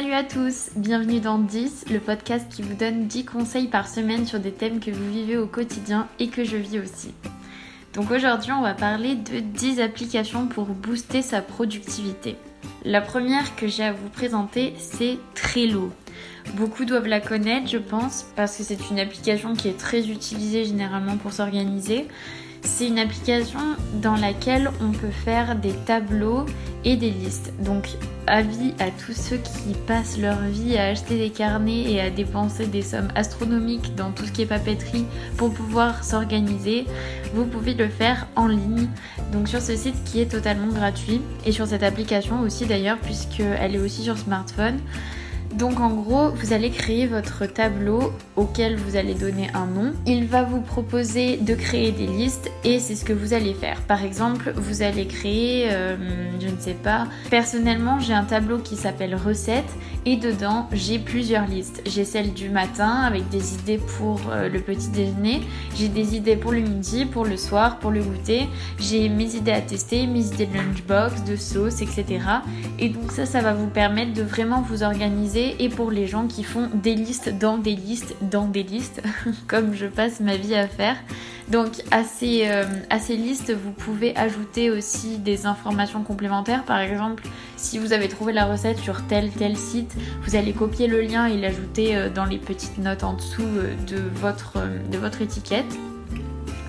Salut à tous, bienvenue dans 10, le podcast qui vous donne 10 conseils par semaine sur des thèmes que vous vivez au quotidien et que je vis aussi. Donc aujourd'hui on va parler de 10 applications pour booster sa productivité. La première que j'ai à vous présenter c'est Trello. Beaucoup doivent la connaître je pense parce que c'est une application qui est très utilisée généralement pour s'organiser. C'est une application dans laquelle on peut faire des tableaux et des listes. Donc avis à tous ceux qui passent leur vie à acheter des carnets et à dépenser des sommes astronomiques dans tout ce qui est papeterie pour pouvoir s'organiser, vous pouvez le faire en ligne. Donc sur ce site qui est totalement gratuit et sur cette application aussi d'ailleurs puisqu'elle est aussi sur smartphone. Donc en gros, vous allez créer votre tableau auquel vous allez donner un nom. Il va vous proposer de créer des listes et c'est ce que vous allez faire. Par exemple, vous allez créer, euh, je ne sais pas, personnellement j'ai un tableau qui s'appelle recettes et dedans j'ai plusieurs listes. J'ai celle du matin avec des idées pour euh, le petit déjeuner, j'ai des idées pour le midi, pour le soir, pour le goûter, j'ai mes idées à tester, mes idées de lunchbox, de sauce, etc. Et donc ça, ça va vous permettre de vraiment vous organiser et pour les gens qui font des listes dans des listes dans des listes, comme je passe ma vie à faire. Donc à ces, euh, à ces listes, vous pouvez ajouter aussi des informations complémentaires. Par exemple, si vous avez trouvé la recette sur tel tel site, vous allez copier le lien et l'ajouter euh, dans les petites notes en dessous euh, de votre, de votre étiquette.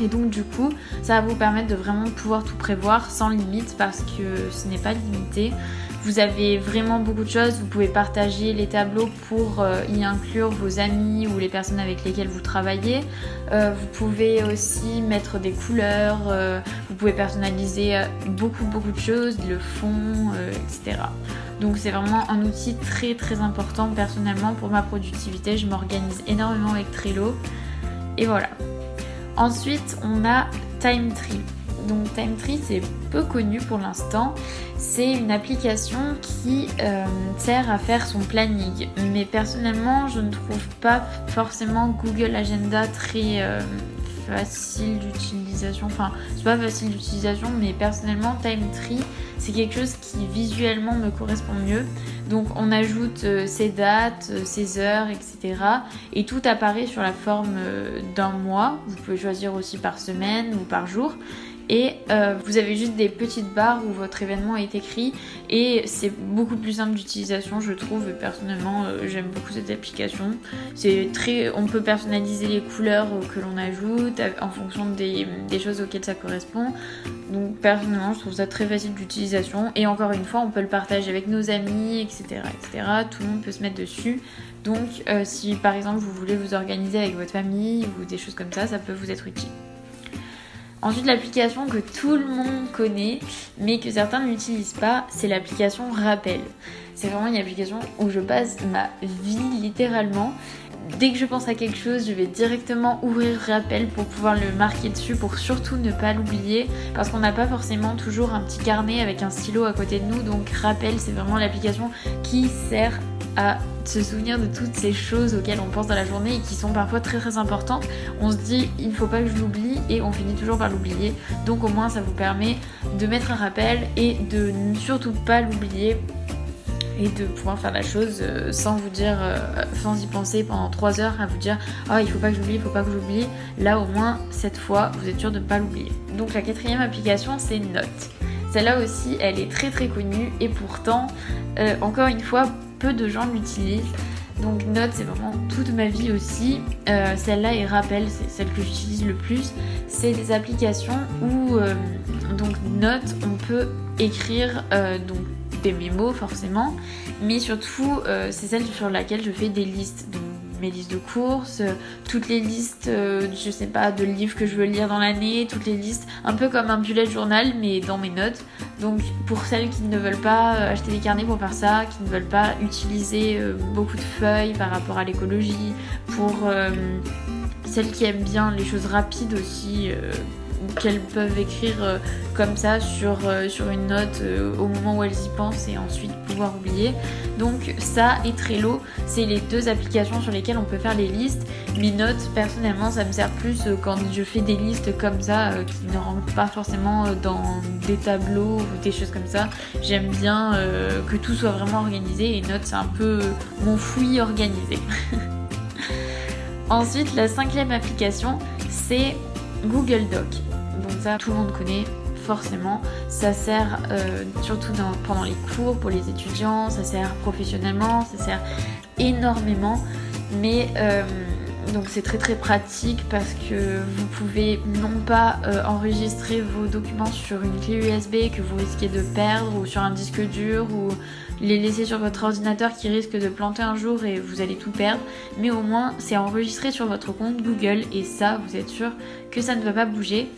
Et donc du coup, ça va vous permettre de vraiment pouvoir tout prévoir sans limite parce que ce n'est pas limité. Vous avez vraiment beaucoup de choses. Vous pouvez partager les tableaux pour euh, y inclure vos amis ou les personnes avec lesquelles vous travaillez. Euh, vous pouvez aussi mettre des couleurs. Euh, vous pouvez personnaliser beaucoup beaucoup de choses, le fond, etc. Donc c'est vraiment un outil très très important personnellement pour ma productivité. Je m'organise énormément avec Trello. Et voilà. Ensuite, on a TimeTree. Donc TimeTree, c'est peu connu pour l'instant. C'est une application qui euh, sert à faire son planning. Mais personnellement, je ne trouve pas forcément Google Agenda très euh, facile d'utilisation. Enfin, c'est pas facile d'utilisation, mais personnellement, TimeTree, c'est quelque chose qui visuellement me correspond mieux. Donc, on ajoute euh, ses dates, ses heures, etc. Et tout apparaît sur la forme d'un mois. Vous pouvez choisir aussi par semaine ou par jour et euh, vous avez juste des petites barres où votre événement est écrit. Et c'est beaucoup plus simple d'utilisation je trouve. Personnellement euh, j'aime beaucoup cette application. C'est très on peut personnaliser les couleurs que l'on ajoute en fonction des, choses auxquelles ça correspond. Donc personnellement je trouve ça très facile d'utilisation. Et encore une fois on peut le partager avec nos amis etc etc tout le monde peut se mettre dessus. Donc euh, si par exemple vous voulez vous organiser avec votre famille ou des choses comme ça ça peut vous être utile Ensuite, l'application que tout le monde connaît, mais que certains n'utilisent pas, c'est l'application Rappel. C'est vraiment une application où je passe ma vie littéralement. Dès que je pense à quelque chose, je vais directement ouvrir Rappel pour pouvoir le marquer dessus, pour surtout ne pas l'oublier, parce qu'on n'a pas forcément toujours un petit carnet avec un stylo à côté de nous. Donc Rappel, c'est vraiment l'application qui sert se souvenir de toutes ces choses auxquelles on pense dans la journée et qui sont parfois très très importantes. On se dit il ne faut pas que je l'oublie et on finit toujours par l'oublier. Donc au moins ça vous permet de mettre un rappel et de surtout pas l'oublier et de pouvoir faire la chose euh, sans vous dire, euh, sans y penser pendant 3 heures à vous dire oh il faut pas que j'oublie, il faut pas que j'oublie. Là au moins cette fois vous êtes sûr de ne pas l'oublier. Donc la quatrième application c'est Note. Celle-là aussi elle est très très connue et pourtant euh, encore une fois peu de gens l'utilisent. Donc Note, c'est vraiment toute ma vie aussi. Euh, celle-là et Rappel, c'est celle que j'utilise le plus. C'est des applications où euh, donc Note, on peut écrire euh, donc des mémos forcément, mais surtout c'est celle sur laquelle je fais des listes. Donc mes listes de courses, toutes les listes, je sais pas, de livres que je veux lire dans l'année, toutes les listes, un peu comme un bullet journal mais dans mes notes. Donc pour celles qui ne veulent pas euh, acheter des carnets pour faire ça, qui ne veulent pas utiliser euh, beaucoup de feuilles par rapport à l'écologie, pour euh, celles qui aiment bien les choses rapides aussi, qu'elles peuvent écrire euh, comme ça sur, euh, une note au moment où elles y pensent et ensuite pouvoir oublier. Donc ça et Trello, c'est les deux applications sur lesquelles on peut faire les listes. Mes notes, personnellement, ça me sert plus quand je fais des listes comme ça qui ne rentrent pas forcément dans des tableaux ou des choses comme ça. J'aime bien que tout soit vraiment organisé et notes, c'est un peu mon fouillis organisé. Ensuite, la cinquième application, c'est Google Doc. Ça, tout le monde connaît forcément. Ça sert euh, surtout pendant les cours pour les étudiants, ça sert professionnellement, ça sert énormément. Mais euh, donc c'est très très pratique parce que vous pouvez non pas euh, enregistrer vos documents sur une clé USB que vous risquez de perdre ou sur un disque dur ou les laisser sur votre ordinateur qui risque de planter un jour et vous allez tout perdre, mais au moins c'est enregistré sur votre compte Google et ça vous êtes sûr que ça ne va pas bouger.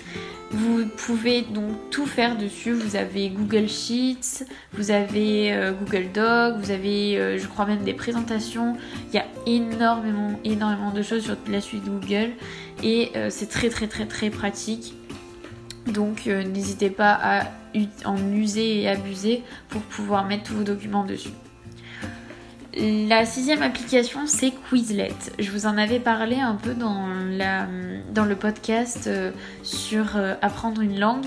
Vous pouvez donc tout faire dessus. Vous avez Google Sheets, vous avez euh, Google Docs, vous avez, euh, je crois même des présentations. Il y a énormément, énormément de choses sur la suite Google et euh, c'est très, très, très, très pratique. Donc n'hésitez pas à en user et abuser pour pouvoir mettre tous vos documents dessus. La sixième application, c'est Quizlet. Je vous en avais parlé un peu dans, le podcast euh, sur euh, apprendre une langue.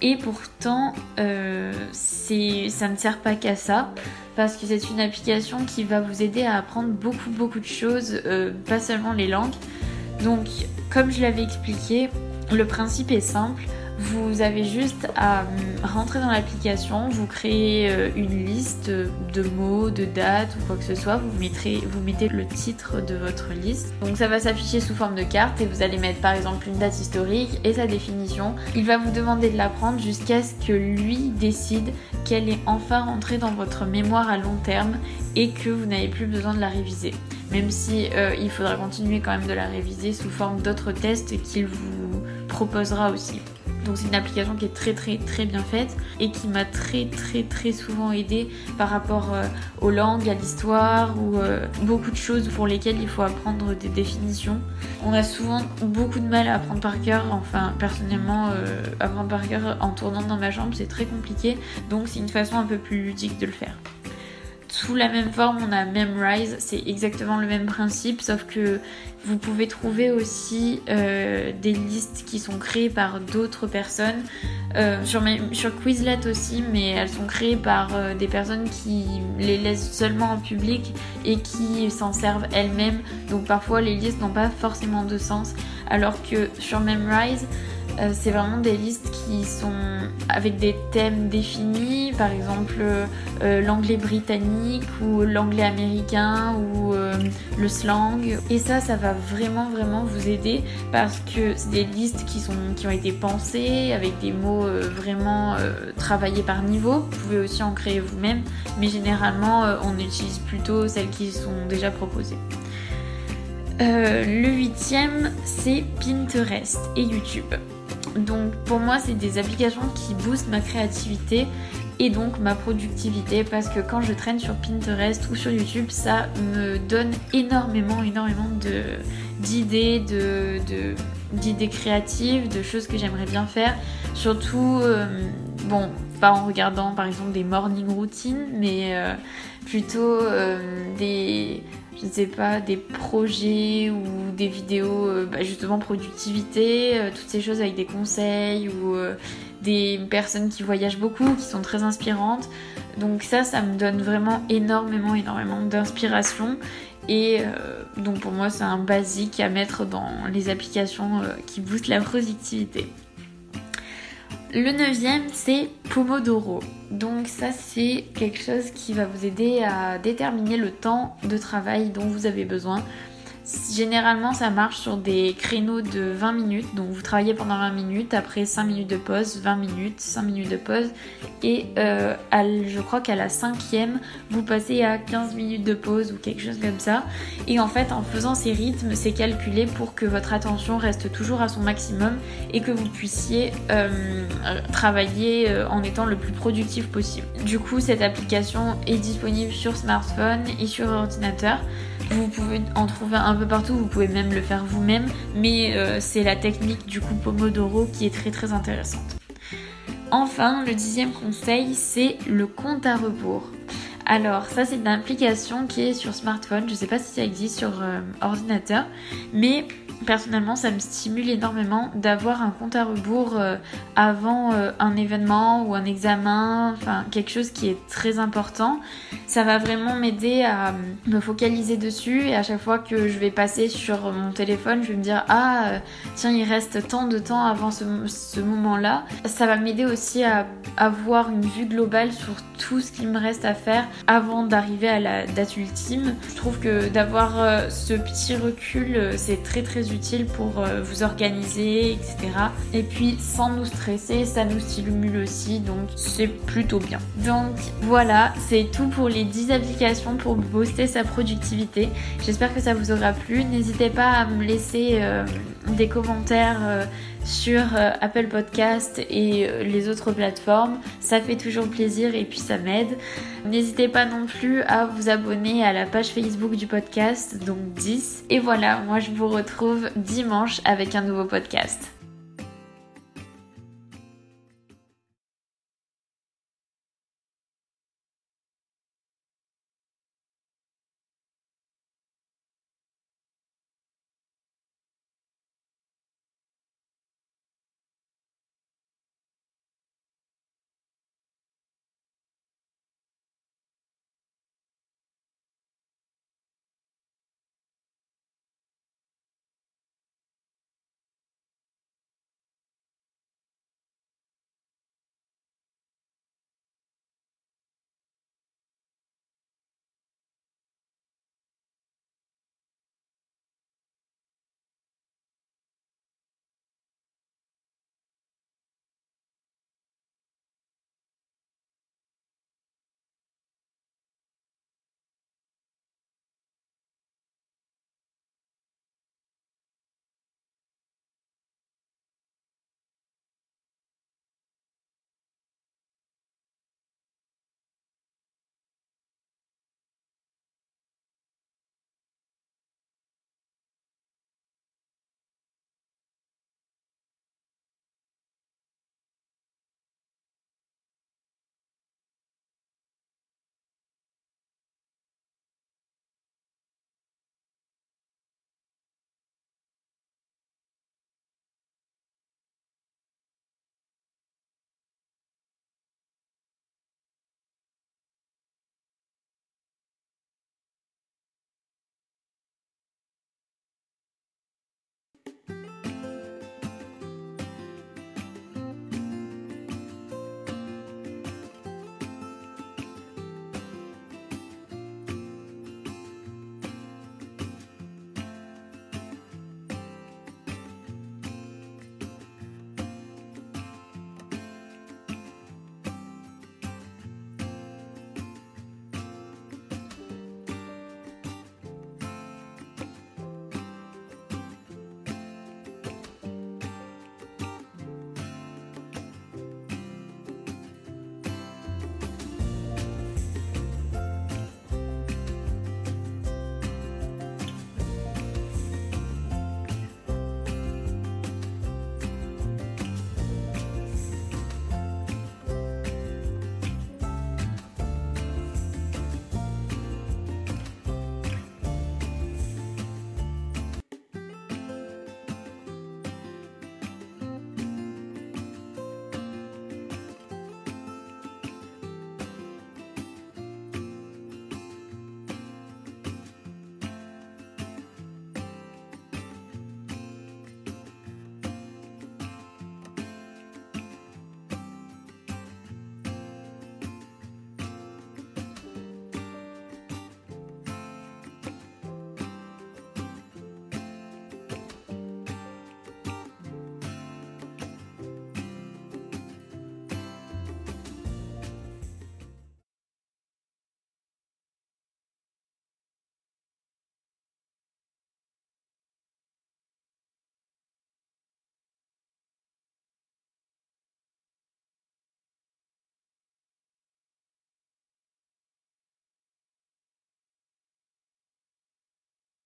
Et pourtant, euh, ça ne sert pas qu'à ça, parce que c'est une application qui va vous aider à apprendre beaucoup, beaucoup de choses, pas seulement les langues. Donc, comme je l'avais expliqué, le principe est simple. Vous avez juste à hum, rentrer dans l'application, vous créez euh, une liste de mots, de dates ou quoi que ce soit, vous, mettez le titre de votre liste. Donc ça va s'afficher sous forme de carte et vous allez mettre par exemple une date historique et sa définition. Il va vous demander de l'apprendre jusqu'à ce que lui décide qu'elle est enfin rentrée dans votre mémoire à long terme et que vous n'avez plus besoin de la réviser. Même si euh, il faudra continuer quand même de la réviser sous forme d'autres tests qu'il vous proposera aussi. Donc c'est une application qui est très très très bien faite et qui m'a très très très souvent aidé par rapport euh, aux langues, à l'histoire ou euh, beaucoup de choses pour lesquelles il faut apprendre des définitions. On a souvent beaucoup de mal à apprendre par cœur, enfin personnellement euh, apprendre par cœur en tournant dans ma chambre c'est très compliqué donc c'est une façon un peu plus ludique de le faire. Sous la même forme, on a Memrise, c'est exactement le même principe, sauf que vous pouvez trouver aussi euh, des listes qui sont créées par d'autres personnes. Euh, sur, sur, Quizlet aussi, mais elles sont créées par euh, des personnes qui les laissent seulement en public et qui s'en servent elles-mêmes. Donc parfois les listes n'ont pas forcément de sens. Alors que sur Memrise, c'est vraiment des listes qui sont avec des thèmes définis, par exemple euh, l'anglais britannique ou l'anglais américain ou euh, le slang. Et ça, ça va vraiment vraiment vous aider parce que c'est des listes qui, sont, qui ont été pensées avec des mots vraiment travaillés par niveau. Vous pouvez aussi en créer vous-même, mais généralement on utilise plutôt celles qui sont déjà proposées. le huitième, c'est Pinterest et YouTube. Donc pour moi, c'est des applications qui boostent ma créativité et donc ma productivité parce que quand je traîne sur Pinterest ou sur YouTube, ça me donne énormément, énormément d'idées, de, d'idées créatives, de choses que j'aimerais bien faire. Surtout, euh, bon, pas en regardant par exemple des morning routines, mais euh, plutôt euh, des je ne sais pas, des projets ou des vidéos euh, bah, justement productivité, euh, toutes ces choses avec des conseils ou euh, des personnes qui voyagent beaucoup, qui sont très inspirantes. Donc ça, ça me donne vraiment énormément, énormément d'inspiration. Et donc pour moi, c'est un basique à mettre dans les applications qui boostent la productivité. Le neuvième, c'est Pomodoro. Donc ça, c'est quelque chose qui va vous aider à déterminer le temps de travail dont vous avez besoin. Généralement, ça marche sur des créneaux de 20 minutes. Donc, vous travaillez pendant 20 minutes, après 5 minutes de pause, 20 minutes, 5 minutes de pause. Et euh, je crois qu'à la cinquième, vous passez à 15 minutes de pause ou quelque chose comme ça. Et en fait, en faisant ces rythmes, c'est calculé pour que votre attention reste toujours à son maximum et que vous puissiez euh, travailler euh, en étant le plus productif possible. Du coup, cette application est disponible sur smartphone et sur ordinateur. Vous pouvez en trouver un peu partout, vous pouvez même le faire vous-même, mais euh, c'est la technique du coup Pomodoro qui est très très intéressante. Enfin, le dixième conseil, c'est le compte à rebours. Alors, ça, c'est une application qui est sur smartphone. Je ne sais pas si ça existe sur euh, ordinateur, mais personnellement, ça me stimule énormément d'avoir un compte à rebours euh, avant euh, un événement ou un examen, enfin quelque chose qui est très important. Ça va vraiment m'aider à me focaliser dessus et à chaque fois que je vais passer sur mon téléphone, je vais me dire ah tiens il reste tant de temps avant ce, ce moment-là. Ça va m'aider aussi à avoir une vue globale sur tout ce qu'il me reste à faire avant d'arriver à la date ultime. Je trouve que d'avoir ce petit recul c'est très très utile pour euh, vous organiser, etc. Et puis sans nous stresser, ça nous stimule aussi, donc c'est plutôt bien. Donc voilà, c'est tout pour les 10 applications pour booster sa productivité. J'espère que ça vous aura plu. N'hésitez pas à me laisser euh, des commentaires. Euh, sur Apple Podcast et les autres plateformes. Ça fait toujours plaisir et puis ça m'aide. N'hésitez pas non plus à vous abonner à la page Facebook du podcast, donc 10. Et voilà, moi je vous retrouve dimanche avec un nouveau podcast.